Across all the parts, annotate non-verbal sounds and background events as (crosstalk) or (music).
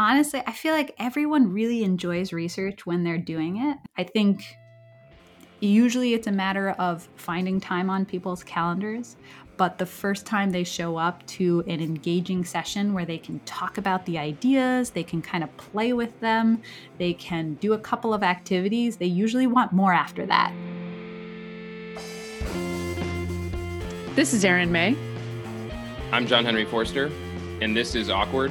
honestly, I feel like everyone really enjoys research when they're doing it. I think usually it's a matter of finding time on people's calendars, but the first time they show up to an engaging session where they can talk about the ideas, they can kind of play with them, they can do a couple of activities, they usually want more after that. This is Erin May. I'm John Henry Forster, and this is Awkward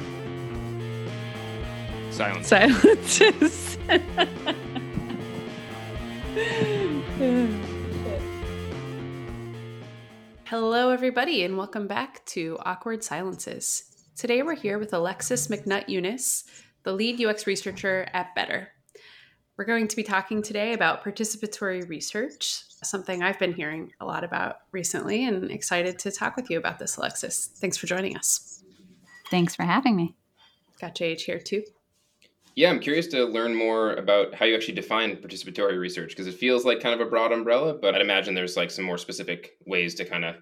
Silence. Silences. (laughs) Hello, everybody, and welcome back to Awkward Silences. Today we're here with Alexis McNutt Unis, the lead UX researcher at Better. We're going to be talking today about participatory research, something I've been hearing a lot about recently, and excited to talk with you about this, Alexis. Thanks for joining us. Thanks for having me. Got JH here too. Yeah, I'm curious to learn more about how you actually define participatory research because it feels like kind of a broad umbrella, but I'd imagine there's like some more specific ways to kind of,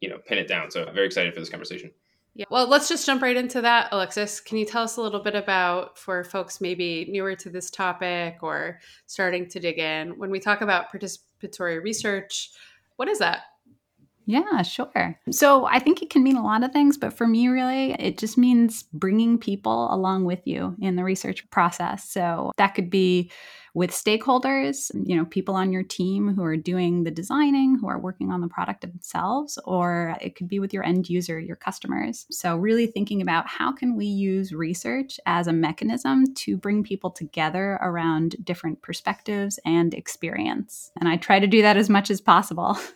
you know, pin it down. So I'm very excited for this conversation. Yeah. Well, let's just jump right into that, Alexis. Can you tell us a little bit about, for folks maybe newer to this topic or starting to dig in, when we talk about participatory research, what is that? Yeah, sure. So I think it can mean a lot of things, but for me, really, it just means bringing people along with you in the research process. So that could be with stakeholders, you know, people on your team who are doing the designing, who are working on the product themselves, or it could be with your end user, your customers. So really thinking about how can we use research as a mechanism to bring people together around different perspectives and experience. And I try to do that as much as possible. (laughs)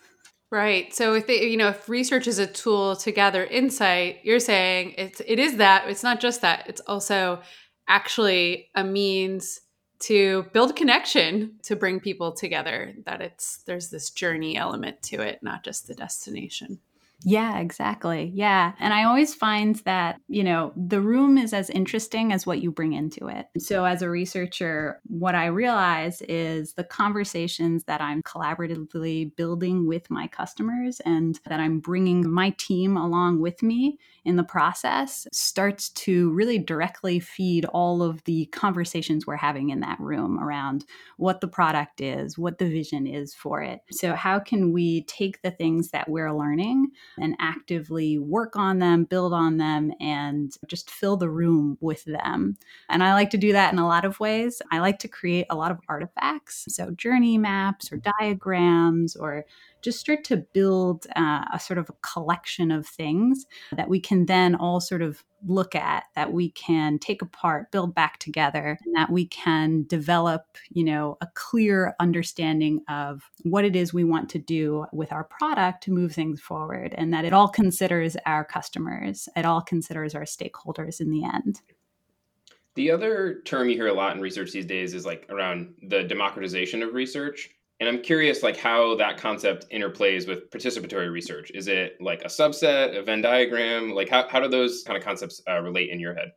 Right. So if they, you know, if research is a tool to gather insight, you're saying it's it is that. It's not just that. It's also actually a means to build connection to bring people together that it's there's this journey element to it not just the destination yeah, exactly. Yeah. And I always find that, you know, the room is as interesting as what you bring into it. So, as a researcher, what I realize is the conversations that I'm collaboratively building with my customers and that I'm bringing my team along with me in the process starts to really directly feed all of the conversations we're having in that room around what the product is, what the vision is for it. So, how can we take the things that we're learning and actively work on them, build on them, and just fill the room with them? And I like to do that in a lot of ways. I like to create a lot of artifacts, so journey maps or diagrams or just start to build uh, a sort of a collection of things that we can then all sort of look at that we can take apart build back together and that we can develop you know a clear understanding of what it is we want to do with our product to move things forward and that it all considers our customers it all considers our stakeholders in the end. The other term you hear a lot in research these days is like around the democratization of research and I'm curious, like, how that concept interplays with participatory research. Is it like a subset, a Venn diagram? Like, how, how do those kind of concepts uh, relate in your head?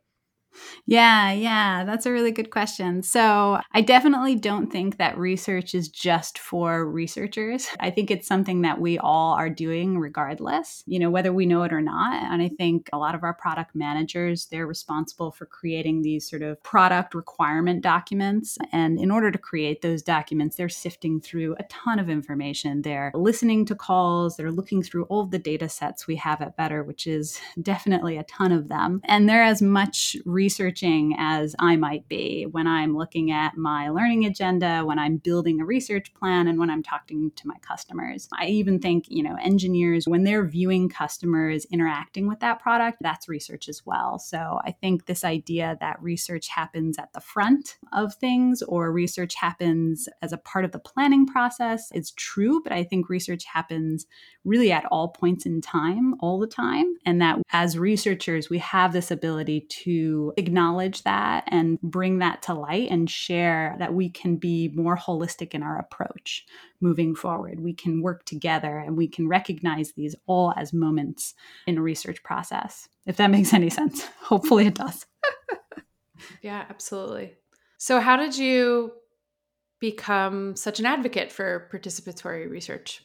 Yeah, yeah, that's a really good question. So, I definitely don't think that research is just for researchers. I think it's something that we all are doing regardless, you know, whether we know it or not. And I think a lot of our product managers, they're responsible for creating these sort of product requirement documents. And in order to create those documents, they're sifting through a ton of information. They're listening to calls, they're looking through all the data sets we have at Better, which is (laughs) definitely a ton of them. And they're as much research researching as I might be when I'm looking at my learning agenda, when I'm building a research plan, and when I'm talking to my customers. I even think, you know, engineers, when they're viewing customers interacting with that product, that's research as well. So I think this idea that research happens at the front of things or research happens as a part of the planning process is true, but I think research happens really at all points in time, all the time. And that as researchers, we have this ability to acknowledge that and bring that to light and share that we can be more holistic in our approach moving forward. We can work together and we can recognize these all as moments in a research process. If that makes any sense. (laughs) Hopefully it does. (laughs) yeah, absolutely. So, how did you become such an advocate for participatory research?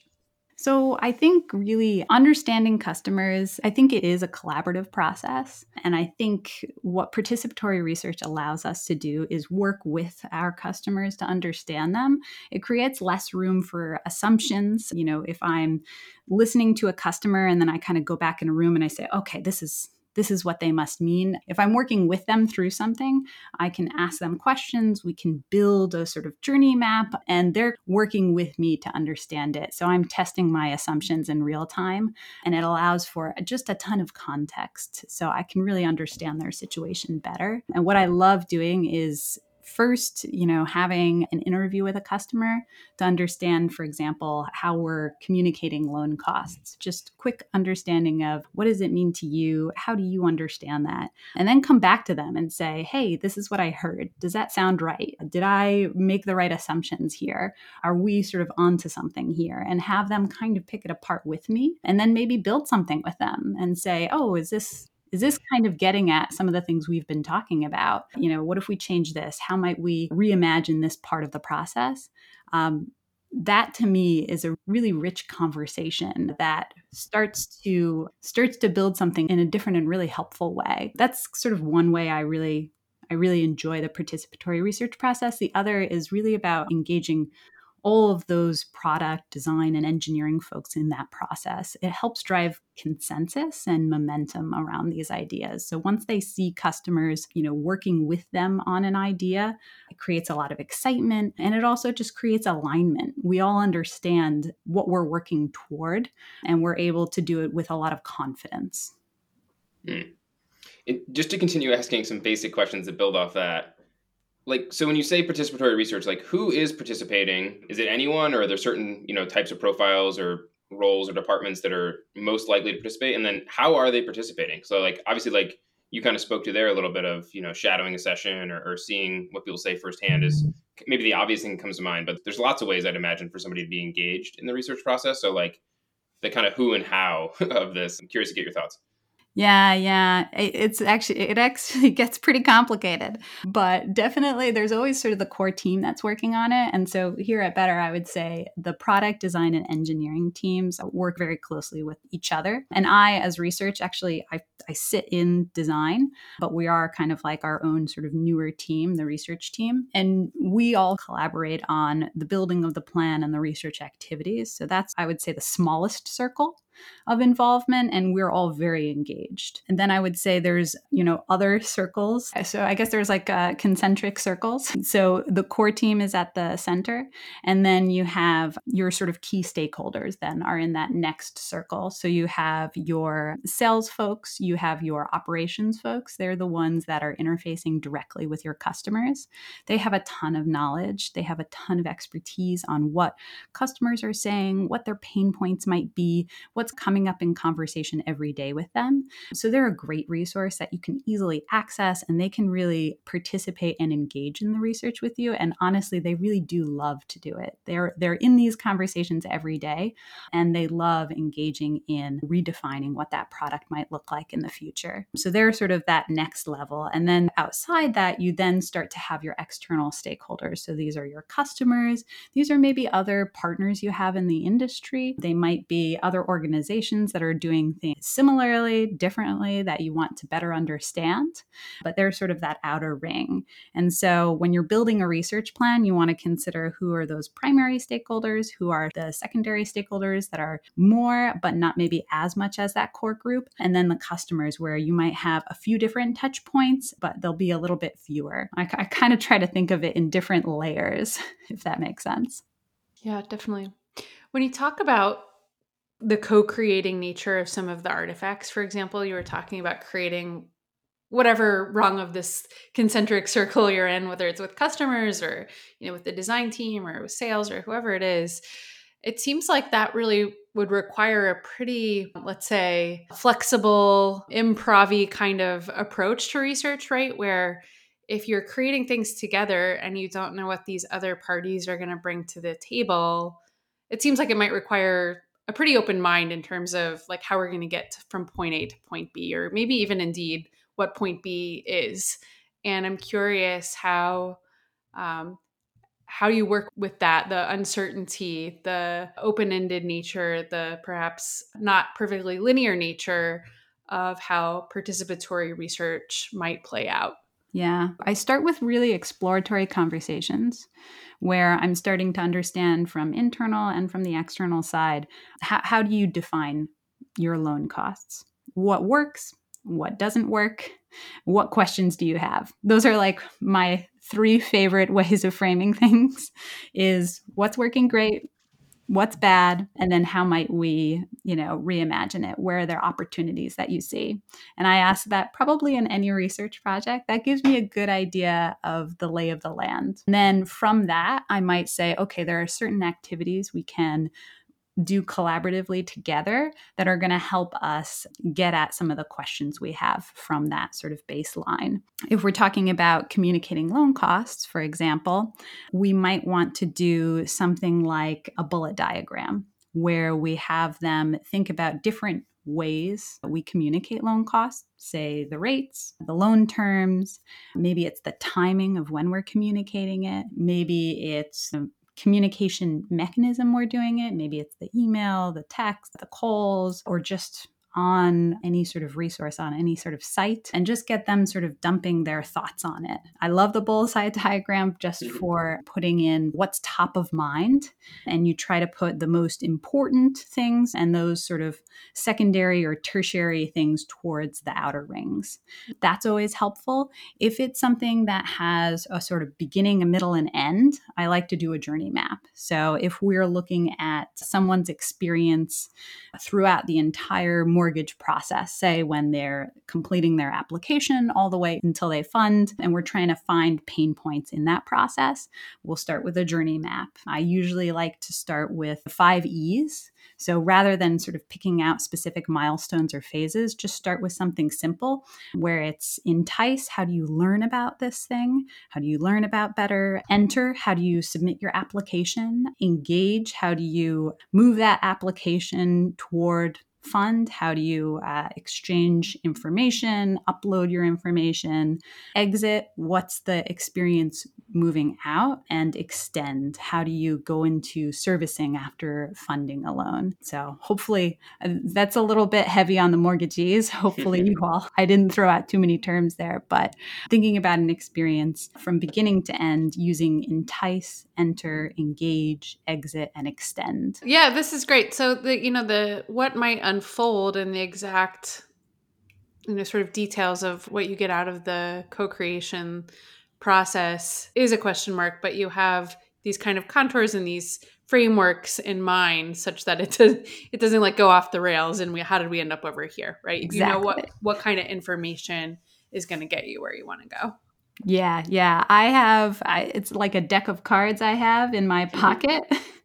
So I think really understanding customers, I think it is a collaborative process. And I think what participatory research allows us to do is work with our customers to understand them. It creates less room for assumptions. You know, if I'm listening to a customer and then I kind of go back in a room and I say, okay, this is this is what they must mean. If I'm working with them through something, I can ask them questions. We can build a sort of journey map, and they're working with me to understand it. So I'm testing my assumptions in real time, and it allows for just a ton of context. So I can really understand their situation better. And what I love doing is first, you know, having an interview with a customer to understand, for example, how we're communicating loan costs. Just quick understanding of what does it mean to you? How do you understand that? And then come back to them and say, hey, this is what I heard. Does that sound right? Did I make the right assumptions here? Are we sort of onto something here? And have them kind of pick it apart with me and then maybe build something with them and say, oh, is this is this kind of getting at some of the things we've been talking about? You know, what if we change this? How might we reimagine this part of the process? Um, that to me is a really rich conversation that starts to starts to build something in a different and really helpful way that's sort of one way i really i really enjoy the participatory research process the other is really about engaging all of those product design and engineering folks in that process. It helps drive consensus and momentum around these ideas. So once they see customers, you know, working with them on an idea, it creates a lot of excitement and it also just creates alignment. We all understand what we're working toward and we're able to do it with a lot of confidence. Mm. just to continue asking some basic questions that build off that, like so when you say participatory research like who is participating? Is it anyone or are there certain you know types of profiles or roles or departments that are most likely to participate? And then how are they participating? So like obviously like you kind of spoke to there a little bit of you know shadowing a session or, or seeing what people say firsthand is mm-hmm. maybe the obvious thing that comes to mind but there's lots of ways i'd imagine for somebody to be engaged in the research process. So like the kind of who and how (laughs) of this i'm curious to get your thoughts yeah, yeah. It's actually it actually (laughs) gets pretty complicated. But definitely there's always sort of the core team that's working on it. And so here at Better, I would say the product design and engineering teams work very closely with each other. And I as research actually I I sit in design, but we are kind of like our own sort of newer team, the research team. And we all collaborate on the building of the plan and the research activities. So that's I would say the smallest circle of involvement and we're all very engaged. And then i would say there's you know other circles. So i guess there's like uh, concentric circles. So the core team is at the center and then you have your sort of key stakeholders then are in that next circle. So you have your sales folks you have your operations folks. They're the ones that are interfacing directly with your customers. They have a ton of knowledge. They have a ton of expertise on what customers are saying what their pain points might be what's coming up in conversation every day with them. So they're a great resource that you can easily access and they can really participate and engage in the research with you. And honestly, they really do love to do it. They're they're in these conversations every day and they love engaging in redefining what that product might look like in the future. So they're sort of that next level. And then outside that, you then start to have your external stakeholders. So these are your customers, these are maybe other partners you have in the industry. They might be other organizations organizations that are doing things similarly, differently, that you want to better understand, but they're sort of that outer ring. And so when you're building a research plan, you want to consider who are those primary stakeholders, who are the secondary stakeholders that are more, but not maybe as much as that core group, and then the customers where you might have a few different touch points, but they'll be a little bit fewer. I, I kind of try to think of it in different layers, (laughs) if that makes sense. Yeah, definitely. When you talk about the co-creating nature of some of the artifacts. For example you were talking about creating whatever rung of this concentric (laughs) circle you're in whether it's with customers or you know with the design team or with sales or whoever it is. It seems like that really would require a pretty let's say flexible improv kind of approach to research right? Where if you're creating things together and you don't know what these other parties are going to bring to the table it seems like it might require a pretty open mind in terms of like how we're going to get from point A to point B, or maybe even indeed what point B is. And I'm curious how um, how you work with that the uncertainty the open-ended nature the perhaps not perfectly linear nature of how participatory research might play out. Yeah. I start with really exploratory conversations where i'm starting to understand from internal and from the external side how, how do you define your loan costs? What works what doesn't work what questions do you have? Those are like my three favorite (laughs) ways of framing things is what's working great what's bad and then how might we you know reimagine it? Where are there opportunities that you see? And i ask that probably in any research project. That gives me a good idea of the lay of the land. And then from that i might say okay there are certain activities we can do collaboratively together that are going to help us get at some of the questions we have from that sort of baseline. If we're talking about communicating loan costs, for example, we might want to do something like a bullet diagram where we have them think about different ways we communicate loan costs, say the rates, the loan terms, maybe it's the timing of when we're communicating it, maybe it's communication mechanism we're doing it. Maybe it's the email, the text, the calls, or just on any sort of resource on any sort of site and just get them sort of dumping their thoughts on it. I love the bullseye (laughs) diagram just mm-hmm. for putting in what's top of mind and you try to put the most important things and those sort of secondary or tertiary things towards the outer rings. That's always helpful. If it's something that has a sort of beginning, a middle, and end, I like to do a journey map. So if we're looking at someone's experience throughout the entire mortgage process, say when they're completing their application all the way until they fund, and we're trying to find pain points in that process, we'll start with a journey map. I usually like to start with five E's so rather than sort of picking out specific milestones or phases, just start with something simple where it's entice. How do you learn about this thing? How do you learn about better? Enter. How do you submit your application? Engage. How do you move that application toward fund? How do you uh, exchange information, upload your information, exit? What's the experience moving out and extend? How do you go into servicing after funding a loan? So, hopefully, uh, that's a little bit heavy on the mortgagees. (laughs) Hopefully, (laughs) you all, I didn't throw out too many terms there, but thinking about an experience from beginning to end using entice, enter, engage, exit, and extend. Yeah, this is great. So, the, you know, the what might unfold in the exact you know sort of details of what you get out of the co-creation process is a question mark, but you have these kind of contours and these frameworks in mind such that it does it doesn't like go off the rails and we how did we end up over here right? Exactly. you know what what kind of information is going to get you where you want to go. Yeah yeah. I have I, it's like a deck of cards i have in my mm-hmm. pocket (laughs)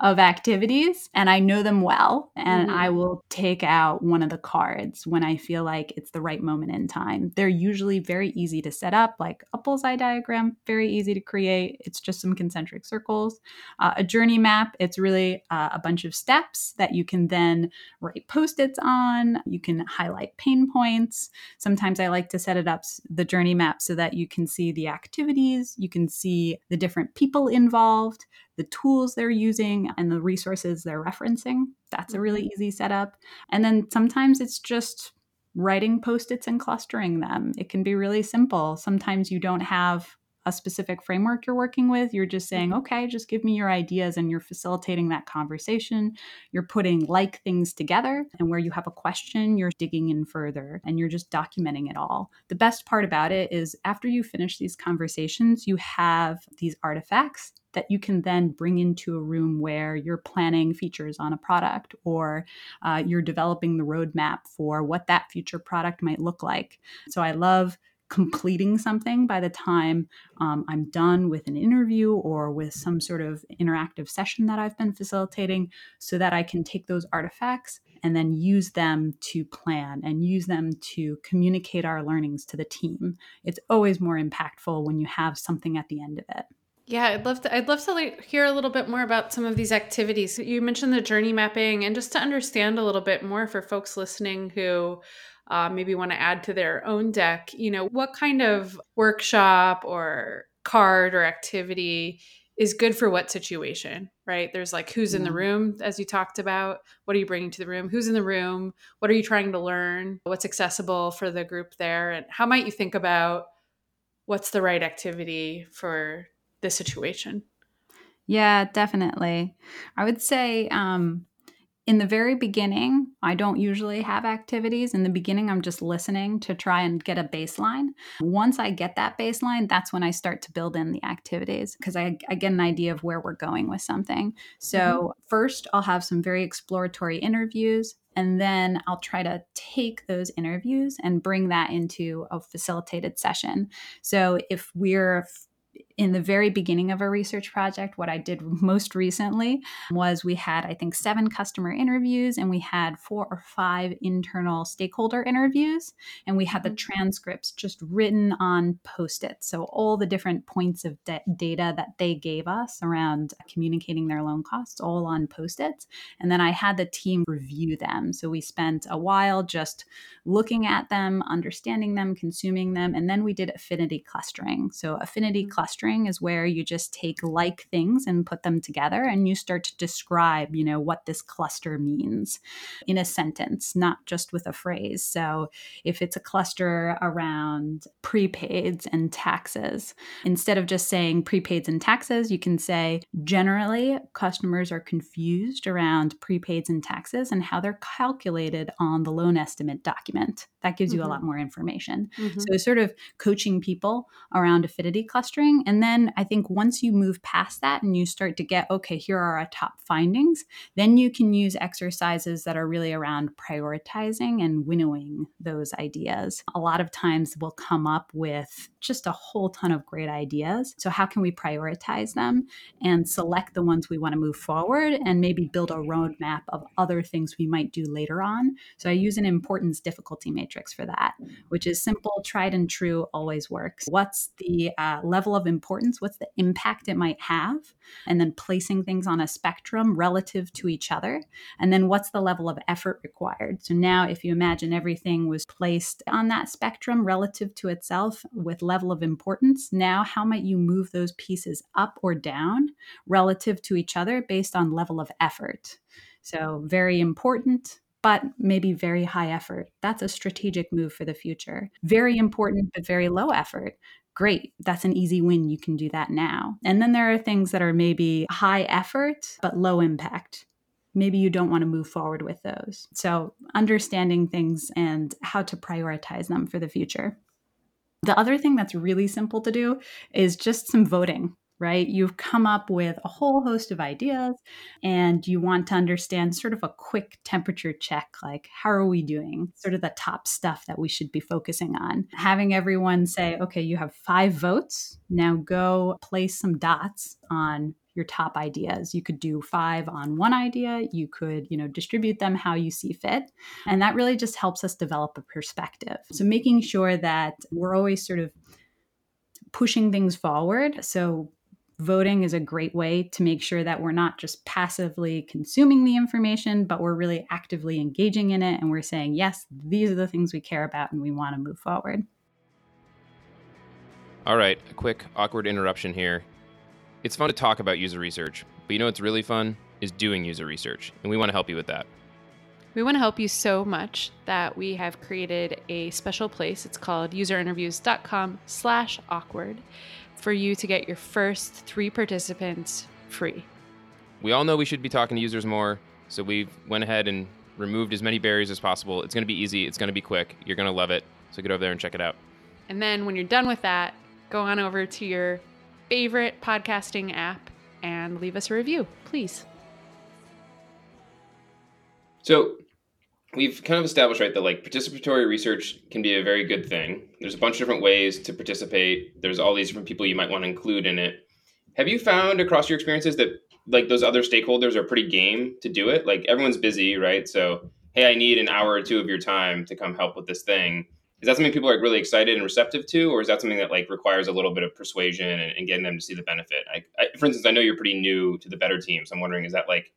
of activities and I know them well. And mm-hmm. I will take out one of the cards when I feel like it's the right moment in time. They're usually very easy to set up, like a bullseye diagram, very easy to create. It's just some concentric circles. Uh, a journey map, it's really uh, a bunch of steps that you can then write post its on. You can highlight pain points. Sometimes I like to set it up, the journey map, so that you can see the activities, you can see the different people involved the tools they're using and the resources they're referencing. That's a really mm-hmm. easy setup. And then sometimes it's just writing post its and clustering them. It can be really simple. Sometimes you don't have a specific framework you're working with. You're just saying, mm-hmm. okay, just give me your ideas, and you're facilitating that conversation. You're putting like things together, and where you have a question, you're digging in further and you're just documenting it all. The best part about it is after you finish these conversations, you have these artifacts that you can then bring into a room where you're planning features on a product or uh, you're developing the roadmap for what that future product might look like. So I love completing something by the time um, I'm done with an interview or with some sort of interactive session that I've been facilitating so that I can take those artifacts and then use them to plan and use them to communicate our learnings to the team. It's always more impactful when you have something at the end of it. Yeah, I'd love to. I'd love to like, hear a little bit more about some of these activities. You mentioned the journey mapping, and just to understand a little bit more for folks listening who uh, maybe want to add to their own deck. You know, what kind of workshop or card or activity is good for what situation, right? There's like who's in the room, as you talked about. What are you bringing to the room? Who's in the room? What are you trying to learn? What's accessible for the group there? And how might you think about what's the right activity for this situation? Yeah, definitely. I would say um, in the very beginning, I don't usually have activities. In the beginning, I'm just listening to try and get a baseline. Once I get that baseline, that's when I start to build in the activities because I, I, get an idea of where we're going with something. So, mm-hmm. first, I'll have some very exploratory interviews. And then I'll try to take those interviews and bring that into a facilitated session. So if we're in the very beginning of a research project, what I did most recently was we had, I think, seven customer interviews and we had four or five internal stakeholder interviews. And we had the mm-hmm. transcripts just written on post it. So, all the different points of de- data that they gave us around communicating their loan costs, all on post its. And then I had the team review them. So, we spent a while just looking at them, understanding them, consuming them. And then we did affinity clustering. So, affinity mm-hmm. clustering is where you just take like things and put them together and you start to describe, you know, what this cluster means in a sentence, not just with a phrase. So if it's a cluster around prepaids and taxes, instead of just saying prepaids and taxes, you can say generally customers are confused around prepaids and taxes and how they're calculated on the loan estimate document. That gives you mm-hmm. a lot more information. Mm-hmm. So sort of coaching people around affinity clustering and then I think once you move past that and you start to get, okay, here are our top findings, then you can use exercises that are really around prioritizing and winnowing those ideas. A lot of times we'll come up with just a whole ton of great ideas. So, how can we prioritize them and select the ones we want to move forward and maybe build a roadmap of other things we might do later on? So, I use an importance difficulty matrix for that, which is simple, tried and true, always works. What's the uh, level of importance, what's the impact it might have, and then placing things on a spectrum relative to each other. And then what's the level of effort required? So now, if you imagine everything was placed on that spectrum relative to itself with level of importance, now how might you move those pieces up or down relative to each other based on level of effort? So, very important, but maybe very high effort. That's a strategic move for the future. Very important, but very low effort great, that's an easy win. You can do that now. And then there are things that are maybe high effort, but low impact. Maybe you don't want to move forward with those. So, understanding things and how to prioritize them for the future. The other thing that's really simple to do is just some voting right? You've come up with a whole host of ideas and you want to understand sort of a quick temperature check like, how are we doing? Sort of the top stuff that we should be focusing on. Having everyone say, okay, you have five votes. Now go place some dots on your top ideas. You could do five on one idea. You could, you know, distribute them how you see fit. And that really just helps us develop a perspective. So making sure that we're always sort of pushing things forward. So voting is a great way to make sure that we're not just passively consuming the information, but we're really actively engaging in it and we're saying, yes, these are the things we care about and we want to move forward. All right, a quick awkward interruption here. It's fun to talk about user research, but you know what's really fun is doing user research, and we want to help you with that. We want to help you so much that we have created a special place. It's called userinterviews.com slash awkward for you to get your first three participants free. We all know we should be talking to users more, so we went ahead and removed as many barriers as possible. It's going to be easy, it's going to be quick. You're going to love it. So get over there and check it out. And then when you're done with that, go on over to your favorite podcasting app and leave us a review, please. So, we've kind of established right that like participatory research can be a very good thing. There's a bunch of different ways to participate. There's all these different people you might want to include in it. Have you found across your experiences that like those other stakeholders are pretty game to do it? Like everyone's busy right? So hey i need an hour or two of your time to come help with this thing. Is that something people are really excited and receptive to or is that something that like requires a little bit of persuasion and, and getting them to see the benefit? I, I, for instance i know you're pretty new to the better team so i'm wondering is that like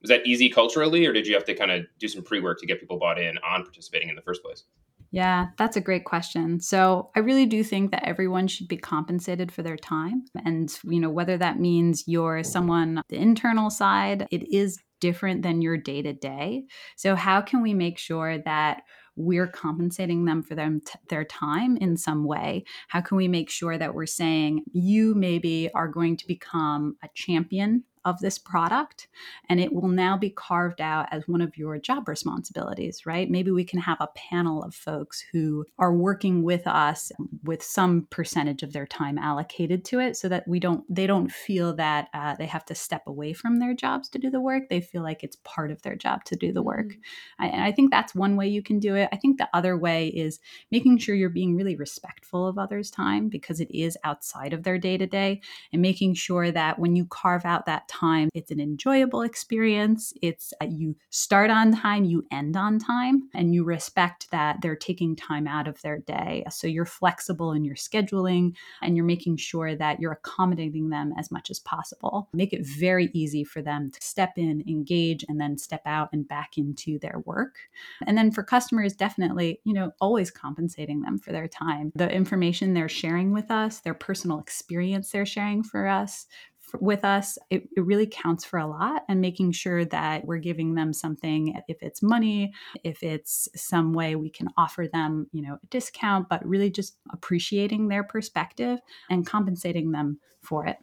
was that easy culturally or did you have to kind of do some pre-work to get people bought in on participating in the first place Yeah, that's a great question. So, I really do think that everyone should be compensated for their time. And, you know, whether that means you're someone the internal side, it is different than your day to day. So, how can we make sure that we're compensating them for them t- their time in some way how can we make sure that we're saying you maybe are going to become a champion of this product and it will now be carved out as one of your job responsibilities, right? Maybe we can have a panel of folks who are working with us with some percentage of their time allocated to it so that we don't they don't feel that uh, they have to step away from their jobs to do the work. They feel like it's part of their job to do the work. Mm-hmm. I, and I think that's one way you can do it. I think the other way is making sure you're being really respectful of others' time because it is outside of their day to day and making sure that when you carve out that time. It's an enjoyable experience. It's uh, you start on time, you end on time, and you respect that they're taking time out of their day. So you're flexible in your scheduling and you're making sure that you're accommodating them as much as possible. Make it very easy for them to step in, engage, and then step out and back into their work. And then for customers, definitely, you know, always compensating them for their time. The information they're sharing with us, their personal experience they're sharing for us, with us, it, it, really counts for a lot. And making sure that we're giving them something, if it's money, if it's some way we can offer them, you know, a discount, but really just appreciating their perspective and compensating them for it.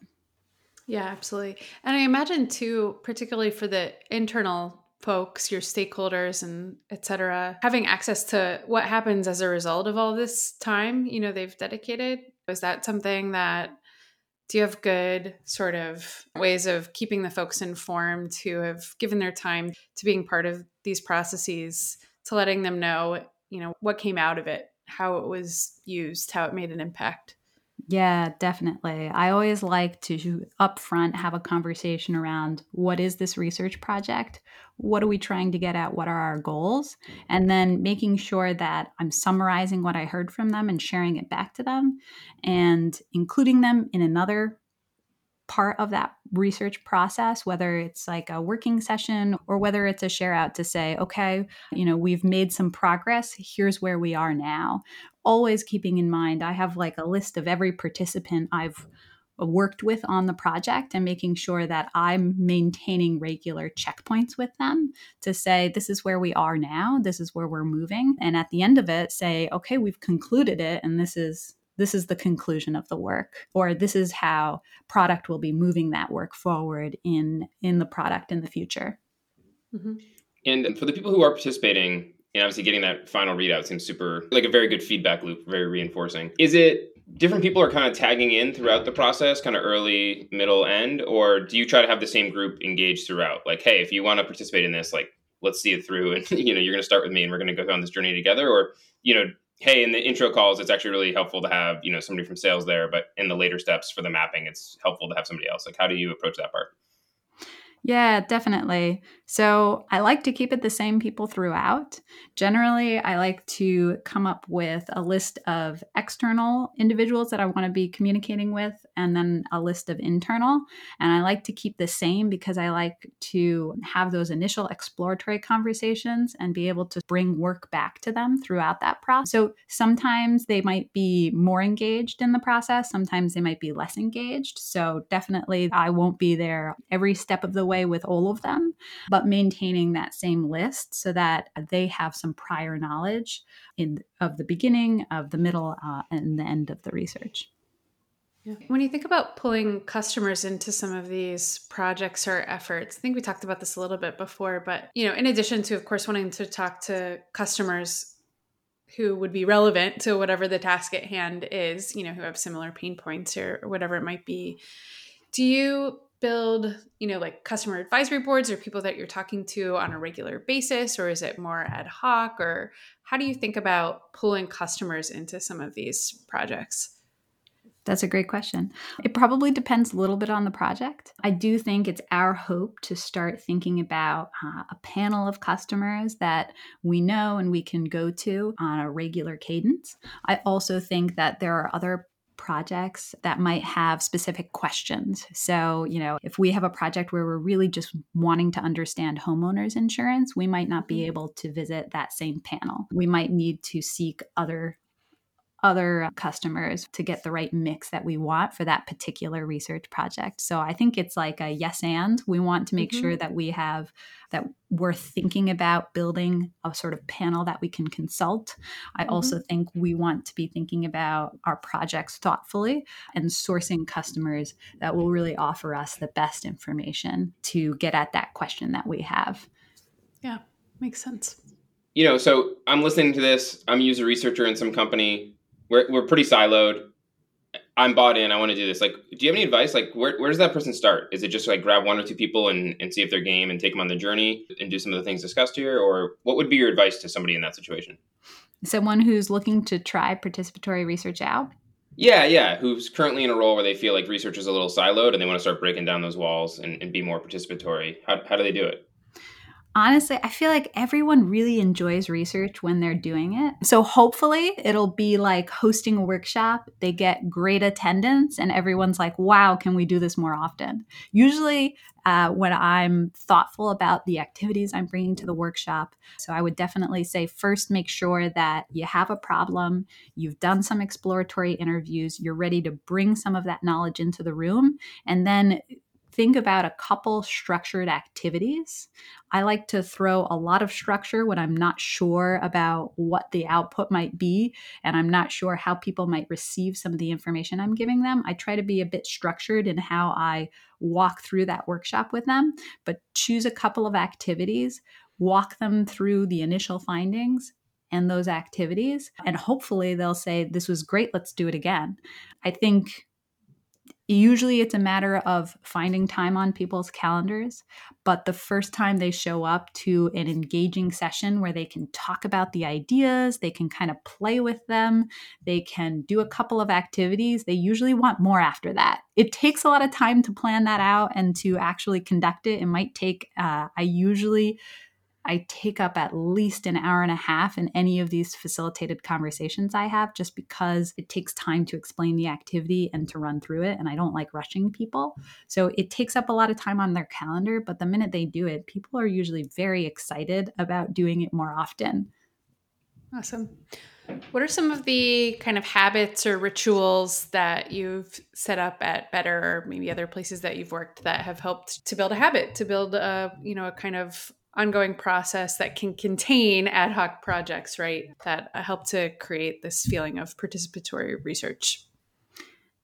Yeah, absolutely. And I imagine too, particularly for the internal folks, your stakeholders and et cetera, having access to what happens as a result of all this time, you know, they've dedicated. Is that something that do you have good sort of ways of keeping the folks informed who have given their time to being part of these processes to letting them know you know what came out of it how it was used how it made an impact yeah, definitely. I always like to upfront have a conversation around what is this research project? What are we trying to get at? What are our goals? Mm-hmm. And then making sure that I'm summarizing what I heard from them and sharing it back to them and including them in another part of that research process, whether it's like a working session or whether it's a share out to say, okay, you know, we've made some progress. Here's where we are now. Always keeping in mind, I have like a list of every participant I've worked with on the project and making sure that I'm maintaining regular checkpoints with them to say, this is where we are now, this is where we're moving. And at the end of it, say, okay, we've concluded it, and this is this is the conclusion of the work or this is how product will be moving that work forward in in the product in the future mm-hmm. and for the people who are participating and obviously getting that final readout seems super like a very good feedback loop very reinforcing is it different people are kind of tagging in throughout the process kind of early middle end or do you try to have the same group engaged throughout like hey if you want to participate in this like let's see it through and (laughs) you know you're going to start with me and we're going to go on this journey together or you know hey, in the intro calls, it's actually really helpful to have you know somebody from sales there, but in the later steps for the mapping, it's helpful to have somebody else. Like, how do you approach that part? Yeah, definitely. So I like to keep it the same people throughout. Generally, I like to come up with a list of external individuals that I want to be communicating with, and then a list of internal. And I like to keep the same because I like to have those initial exploratory conversations and be able to bring work back to them throughout that process. So sometimes they might be more engaged in the process, sometimes they might be less engaged. So definitely, I won't be there every step of the way with all of them, but maintaining that same list so that they have some prior knowledge in of the beginning, of the middle, uh, and the end of the research. When you think about pulling customers into some of these projects or efforts, I think we talked about this a little bit before, but you know, in addition to of course wanting to talk to customers who would be relevant to whatever the task at hand is, you know, who have similar pain points or, or whatever it might be, do you build, you know, like customer advisory boards or people that you're talking to on a regular basis, or is it more ad hoc? Or how do you think about pulling customers into some of these projects? That's a great question. It probably depends a little bit on the project. I do think it's our hope to start thinking about uh, a panel of customers that we know and we can go to on a regular cadence. I also think that there are other projects that might have specific questions. So, you know, if we have a project where we're really just wanting to understand homeowners insurance, we might not be mm-hmm. able to visit that same panel. We might need to seek other other customers to get the right mix that we want for that particular research project. So I think it's like a yes and we want to make mm-hmm. sure that we have that we're thinking about building a sort of panel that we can consult. I mm-hmm. also think we want to be thinking about our projects thoughtfully and sourcing customers that will really offer us the best information to get at that question that we have. Yeah, makes sense. You know, so I'm listening to this. I'm a user researcher in some company we're we're pretty siloed. I'm bought in. I want to do this. Like, do you have any advice? Like, where, where does that person start? Is it just like grab one or two people and, and see if they're game and take them on the journey and do some of the things discussed here? Or what would be your advice to somebody in that situation? Someone who's looking to try participatory research out? Yeah, yeah. Who's currently in a role where they feel like research is a little siloed and they want to start breaking down those walls and, and be more participatory. How, how do they do it? Honestly, I feel like everyone really enjoys research when they're doing it. So hopefully it'll be like hosting a workshop. They get great attendance, and everyone's like, wow, can we do this more often? Usually, uh, when I'm thoughtful about the activities I'm bringing to the workshop. So I would definitely say first make sure that you have a problem, you've done some exploratory interviews, you're ready to bring some of that knowledge into the room, and then think about a couple structured activities. I like to throw a lot of structure when I'm not sure about what the output might be and I'm not sure how people might receive some of the information I'm giving them. I try to be a bit structured in how I walk through that workshop with them, but choose a couple of activities, walk them through the initial findings, and those activities. And hopefully they'll say, This was great, let's do it again. I think Usually it's a matter of finding time on people's calendars, but the first time they show up to an engaging session where they can talk about the ideas, they can kind of play with them, they can do a couple of activities, they usually want more after that. It takes a lot of time to plan that out and to actually conduct it. It might take, uh, I usually I take up at least an hour and a half in any of these facilitated conversations I have just because it takes time to explain the activity and to run through it. And I don't like rushing people. So it takes up a lot of time on their calendar. But the minute they do it, people are usually very excited about doing it more often. Awesome. What are some of the kind of habits or rituals that you've set up at Better or maybe other places that you've worked that have helped to build a habit, to build a, you know, a kind of ongoing process that can contain ad hoc projects, right? That help to create this feeling of participatory research.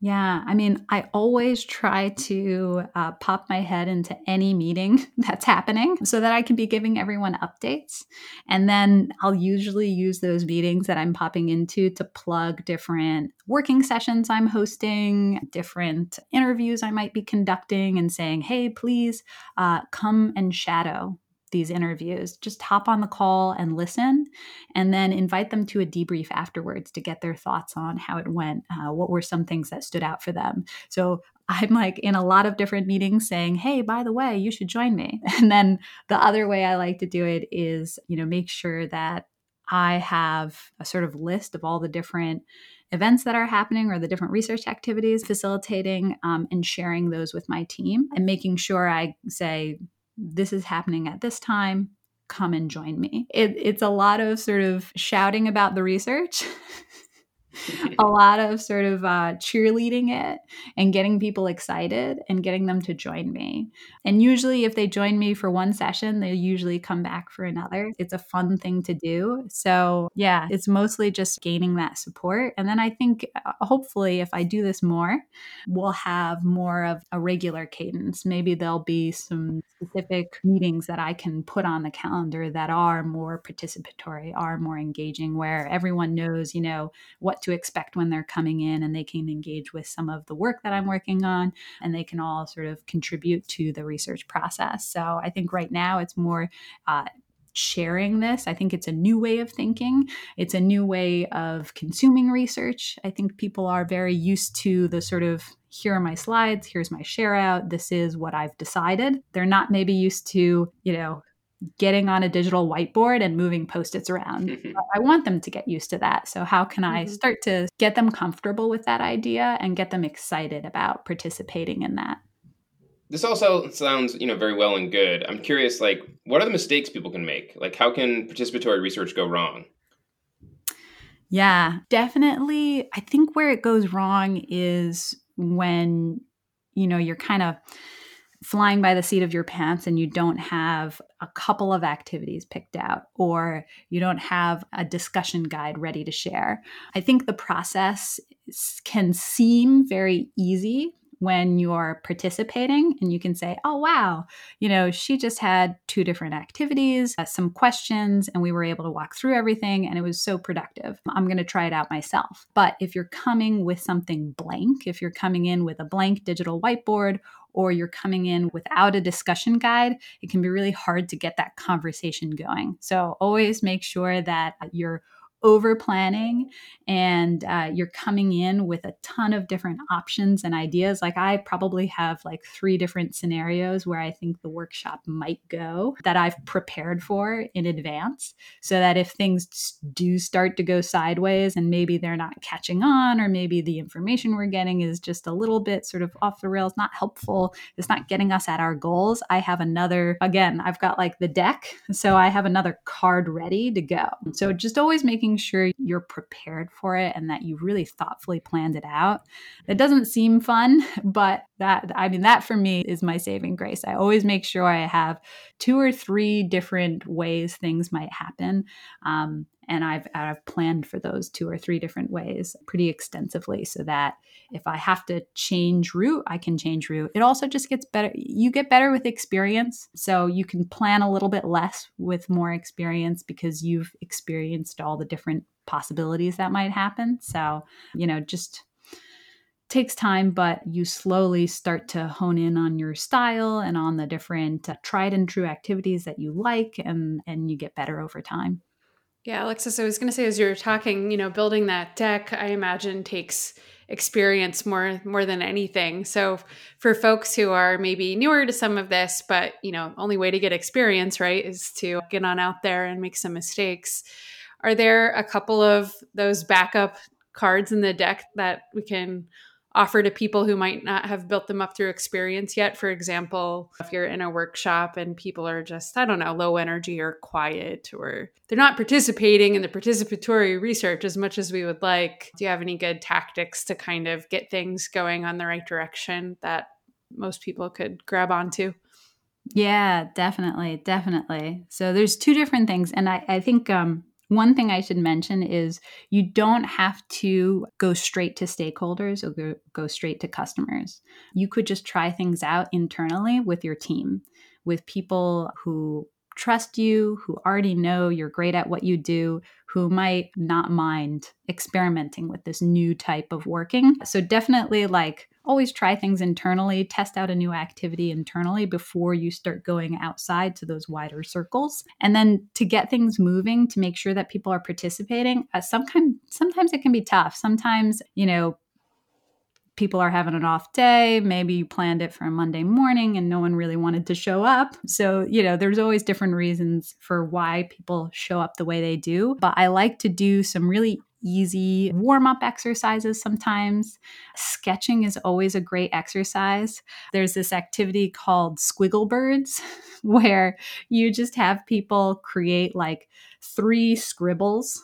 Yeah, I mean, I always try to uh, pop my head into any meeting (laughs) that's happening so that I can be giving everyone updates. And then I'll usually use those meetings that I'm popping into to plug different working sessions I'm hosting, different interviews I might be conducting, and saying, hey, please uh, come and shadow these interviews. Just hop on the call and listen, and then invite them to a debrief afterwards to get their thoughts on how it went. Uh, what were some things that stood out for them? So I'm like in a lot of different meetings saying, hey, by the way, you should join me. (laughs) And then the other way I like to do it is, you know, make sure that I have a sort of list of all the different events that are happening or the different research activities, facilitating um, and sharing those with my team and making sure I say, this is happening at this time come and join me. It, it's a lot of sort of shouting about the research (laughs) (laughs) a lot of sort of uh, cheerleading it and getting people excited and getting them to join me. And usually, if they join me for one session, they usually come back for another. It's a fun thing to do. So, yeah, it's mostly just gaining that support. And then I think uh, hopefully, if I do this more, we'll have more of a regular cadence. Maybe there'll be some specific meetings that I can put on the calendar that are more participatory, are more engaging, where everyone knows, you know, what to expect when they're coming in and they can engage with some of the work that I'm working on and they can all sort of contribute to the research process. So I think right now it's more uh, sharing this. I think it's a new way of thinking. It's a new way of consuming research. I think people are very used to the sort of here are my slides, here's my share out, this is what I've decided. They're not maybe used to, you know, getting on a digital whiteboard and moving post-its around. I want them to get used to that. So how can I mm-hmm. start to get them comfortable with that idea and get them excited about participating in that? This also sounds, you know, very well and good. I'm curious like what are the mistakes people can make? Like how can participatory research go wrong? Yeah, definitely. I think where it goes wrong is when you know you're kind of flying by the seat of your pants and you don't have a couple of activities picked out or you don't have a discussion guide ready to share. I think the process can seem very easy when you're participating and you can say, oh, wow, you know, she just had two different activities, uh, some questions, and we were able to walk through everything and it was so productive. I'm going to try it out myself. But if you're coming with something blank, if you're coming in with a blank digital whiteboard or you're coming in without a discussion guide, it can be really hard to get that conversation going. So always make sure that you're over planning and uh, you're coming in with a ton of different options and ideas. Like i probably have like three different scenarios where i think the workshop might go that i've prepared for in advance so that if things do start to go sideways and maybe they're not catching on or maybe the information we're getting is just a little bit sort of off the rails not helpful it's not getting us at our goals i have another again i've got like the deck so i have another card ready to go. So just always making making sure you're prepared for it and that you really thoughtfully planned it out. It doesn't seem fun, (laughs) but that, I mean, that for me is my saving grace. I always make sure I have two or three different ways things might happen. Um, and I've, I've planned for those two or three different ways pretty extensively so that if I have to change route, I can change route. It also just gets better. You get better with experience. So you can plan a little bit less with more experience because you've experienced all the different possibilities that might happen. So, you know, just takes time, but you slowly start to hone in on your style and on the different uh, tried and true activities that you like, and and you get better over time. Yeah, Alexis, I was going to say as you're talking, you know, building that deck, I imagine takes experience more more than anything. So for folks who are maybe newer to some of this, but you know, only way to get experience, right, is to get on out there and make some mistakes. Are there a couple of those backup cards in the deck that we can offer to people who might not have built them up through experience yet. For example, if you're in a workshop and people are just, I don't know, low energy or quiet, or they're not participating in the participatory research as much as we would like, do you have any good tactics to kind of get things going on the right direction that most people could grab onto? Yeah, definitely. Definitely. So there's two different things. And I, I think um, one thing I should mention is you don't have to go straight to stakeholders or go, go straight to customers. You could just try things out internally with your team, with people who trust you, who already know you're great at what you do, who might not mind experimenting with this new type of working. So definitely like always try things internally, test out a new activity internally before you start going outside to those wider circles. And then to get things moving, to make sure that people are participating, uh, sometimes sometimes it can be tough. Sometimes, you know, people are having an off day. Maybe you planned it for a Monday morning and no one really wanted to show up. So, you know, there's always different reasons for why people show up the way they do. But I like to do some really easy warm up exercises sometimes. Sketching is always a great exercise. There's this activity called Squiggle Birds (laughs) where you just have people create like three scribbles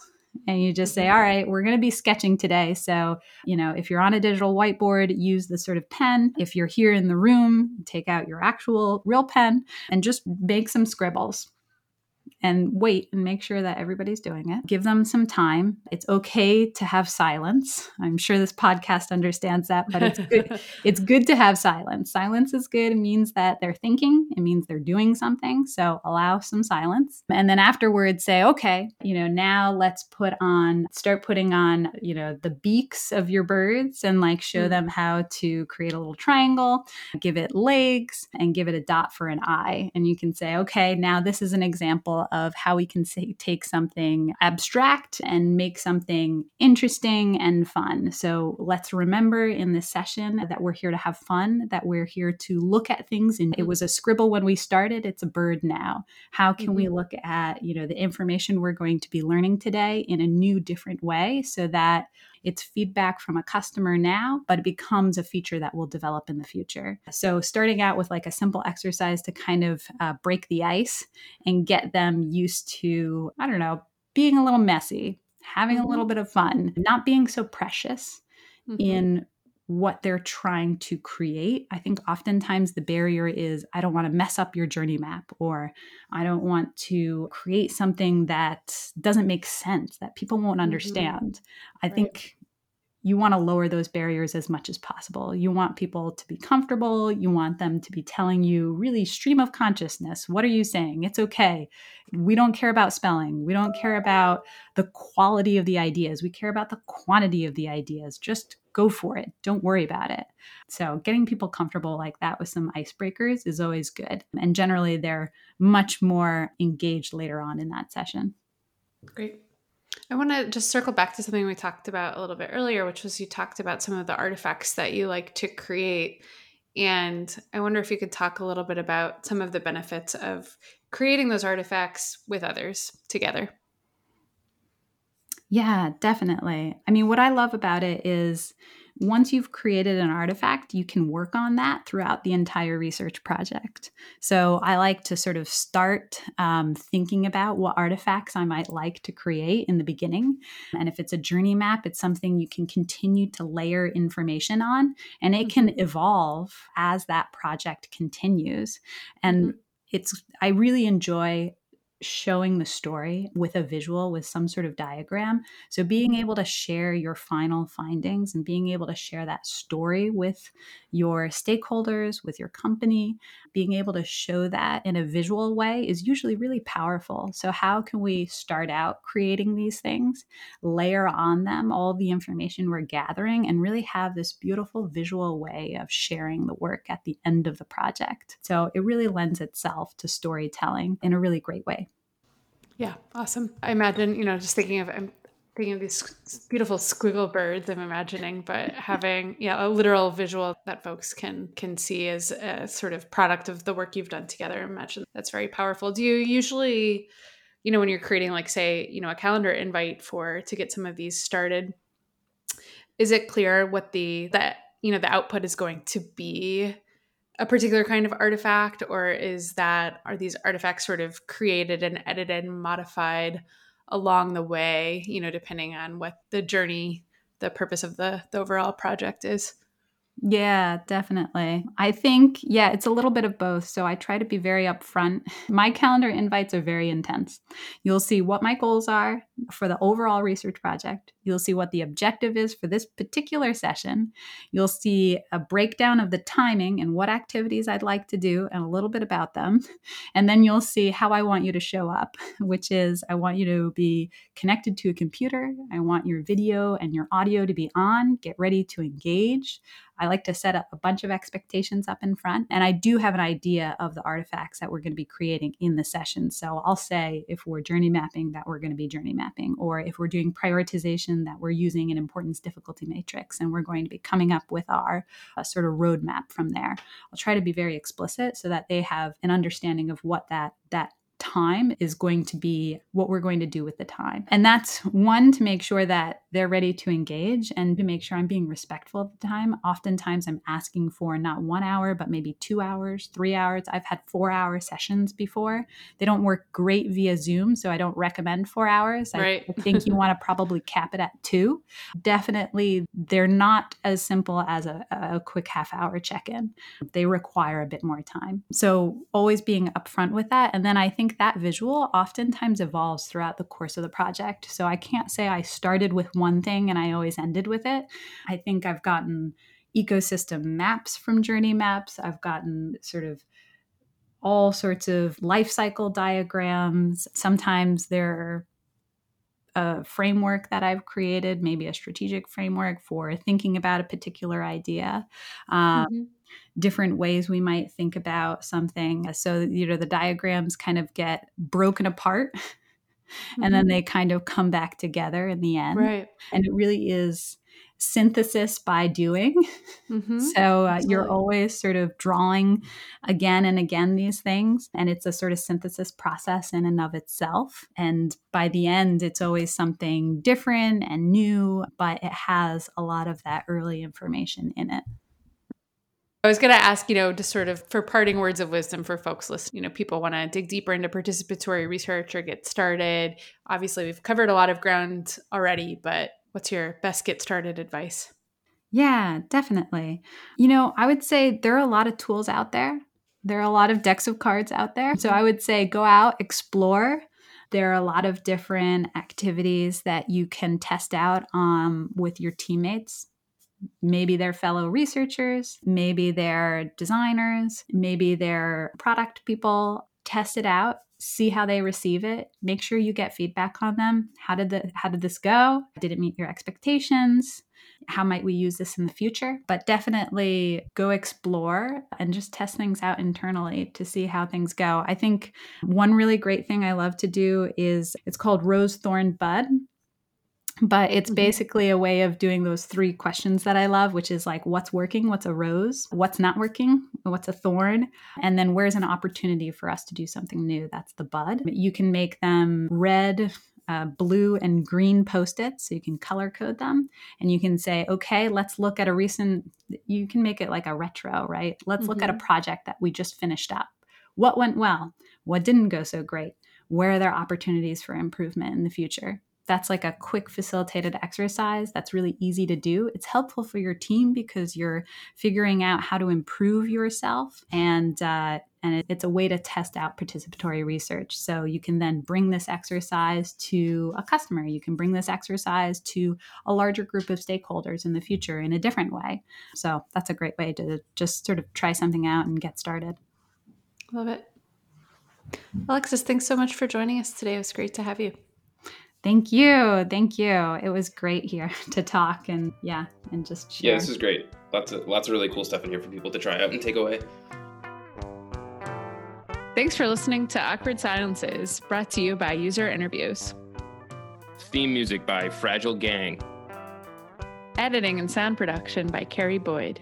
and you just say, mm-hmm. all right, we're going to be sketching today. So, you know, if you're on a digital whiteboard, use the sort of pen. If you're here in the room, take out your actual real pen and just make some scribbles and wait and make sure that everybody's doing it. Give them some time. It's okay to have silence. I'm sure this podcast understands that, but it's good. (laughs) it's good to have silence. Silence is good. It means that they're thinking, it means they're doing something. So allow some silence. And then afterwards say, okay, you know, now let's put on, start putting on, you know, the beaks of your birds and like show mm-hmm. them how to create a little triangle, give it legs, and give it a dot for an eye. And you can say, okay, now this is an example example of how we can say, take something abstract and make something interesting and fun. So let's remember in this session that we're here to have fun, that we're here to look at things. And it was a scribble when we started, it's a bird now. How can mm-hmm. we look at, you know, the information we're going to be learning today in a new, different way so that it's feedback from a customer now, but it becomes a feature that will develop in the future. So, starting out with like a simple exercise to kind of uh, break the ice and get them used to, I don't know, being a little messy, having a little mm-hmm. bit of fun, not being so precious mm-hmm. in what they're trying to create. I think oftentimes the barrier is I don't want to mess up your journey map or I don't want to create something that doesn't make sense that people won't mm-hmm. understand. Mm-hmm. I right. think you want to lower those barriers as much as possible. You want people to be comfortable. You want them to be telling you, really, stream of consciousness. What are you saying? It's okay. We don't care about spelling. We don't care about the quality of the ideas. We care about the quantity of the ideas. Just go for it. Don't worry about it. So, getting people comfortable like that with some icebreakers is always good. And generally, they're much more engaged later on in that session. Great. I want to just circle back to something we talked about a little bit earlier, which was you talked about some of the artifacts that you like to create. And I wonder if you could talk a little bit about some of the benefits of creating those artifacts with others together. Yeah, definitely. I mean, what I love about it is once you've created an artifact, you can work on that throughout the entire research project. So I like to sort of start um, thinking about what artifacts I might like to create in the beginning. And if it's a journey map, it's something you can continue to layer information on, and it can mm-hmm. evolve as that project continues. And mm-hmm. it's, I really enjoy showing the story with a visual with some sort of diagram. So being able to share your final findings and being able to share that story with your stakeholders with your company being able to show that in a visual way is usually really powerful. So how can we start out creating these things layer on them all the information we're gathering and really have this beautiful visual way of sharing the work at the end of the project? So it really lends itself to storytelling in a really great way yeah, awesome. I imagine, you know, just thinking of I'm thinking of these beautiful squiggle birds I'm imagining, but (laughs) having yeah, a literal visual that folks can can see as a sort of product of the work you've done together. I imagine that's very powerful. Do you usually, you know, when you're creating like say, you know, a calendar invite for to get some of these started, is it clear what the that you know the output is going to be a particular kind of artifact or is that are these artifacts sort of created and edited and modified along the way you know depending on what the journey the purpose of the, the overall project is yeah, definitely. I think, yeah, it's a little bit of both. So I try to be very upfront. My calendar invites are very intense. You'll see what my goals are for the overall research project. You'll see what the objective is for this particular session. You'll see a breakdown of the timing and what activities I'd like to do and a little bit about them. And then you'll see how I want you to show up, which is I want you to be connected to a computer. I want your video and your audio to be on. Get ready to engage. I like to set up a bunch of expectations up in front. And I do have an idea of the artifacts that we're going to be creating in the session. So I'll say if we're journey mapping, that we're going to be journey mapping, or if we're doing prioritization, that we're using an importance difficulty matrix and we're going to be coming up with our uh, sort of roadmap from there. I'll try to be very explicit so that they have an understanding of what that that time is going to be what we're going to do with the time. And that's one to make sure that they're ready to engage and to make sure I'm being respectful of the time. Oftentimes I'm asking for not one hour, but maybe two hours, three hours. I've had four hour sessions before. They don't work great via Zoom, so I don't recommend four hours. Right. I, (laughs) I think you want to probably cap it at two. Definitely, they're not as simple as a, a quick half hour check in, they require a bit more time. So always being upfront with that. And then I think think that visual oftentimes evolves throughout the course of the project. So I can't say I started with one thing and I always ended with it. I think I've gotten ecosystem maps from Journey Maps. I've gotten sort of all sorts of life cycle diagrams. Sometimes they're a framework that I've created, maybe a strategic framework for thinking about a particular idea. Um, mm-hmm. Different ways we might think about something. So, you know, the diagrams kind of get broken apart mm-hmm. (laughs) and then mm-hmm. they kind of come back together in the end. Right. And it really is synthesis by doing. (laughs) Mm-hmm. So uh, you're always sort of drawing again and again these things, and it's a sort of synthesis process in and of itself. And by the end, it's always something different and new, but it has a lot of that early information in it. I was going to ask, you know, just sort of for parting words of wisdom for folks listening. You know, people want to dig deeper into participatory research or get started. Obviously, we've covered a lot of ground already, but What's your best get started advice? Yeah, definitely. You know, I would say there are a lot of tools out there. There are a lot of decks of cards out there. So I would say go out, explore. There are a lot of different activities that you can test out um, with your teammates. Maybe they're fellow researchers, maybe they're designers, maybe they're product people. Test it out see how they receive it. Make sure you get feedback on them. How did the how did this go? Did it meet your expectations? How might we use this in the future? But definitely go explore and just test things out internally to see how things go. I think one really great thing i love to do is it's called rose thorn bud but it's mm-hmm. basically a way of doing those three questions that I love, which is like what's working, what's a rose, what's not working, what's a thorn, and then where's an opportunity for us to do something new. That's the bud. You can make them red, uh, blue and green post-its so you can color code them and you can say okay let's look at a recent you can make it like a retro right let's mm-hmm. look at a mm-hmm. project that we just finished up what went well what didn't go so great where are there opportunities for improvement in the future that's like a quick facilitated exercise that's really easy to do. It's helpful for your team because you're figuring out how to improve yourself and uh, and it's a way to test out participatory research. So you can then bring this exercise to a customer. You can bring this exercise to a larger group of stakeholders in the future in a different way. So that's a great way to just sort of try something out and get started. Love it. Alexis, thanks so much for joining us today. It was great to have you. Thank you. Thank you. It was great here (laughs) to talk and yeah, and just share. Yeah, this is great. Lots of lots of really cool stuff in here for people to try out and take away. Thanks for listening to Awkward Silences, brought to you by User Interviews. Theme music by Fragile Gang. Editing and sound production by Carrie Boyd.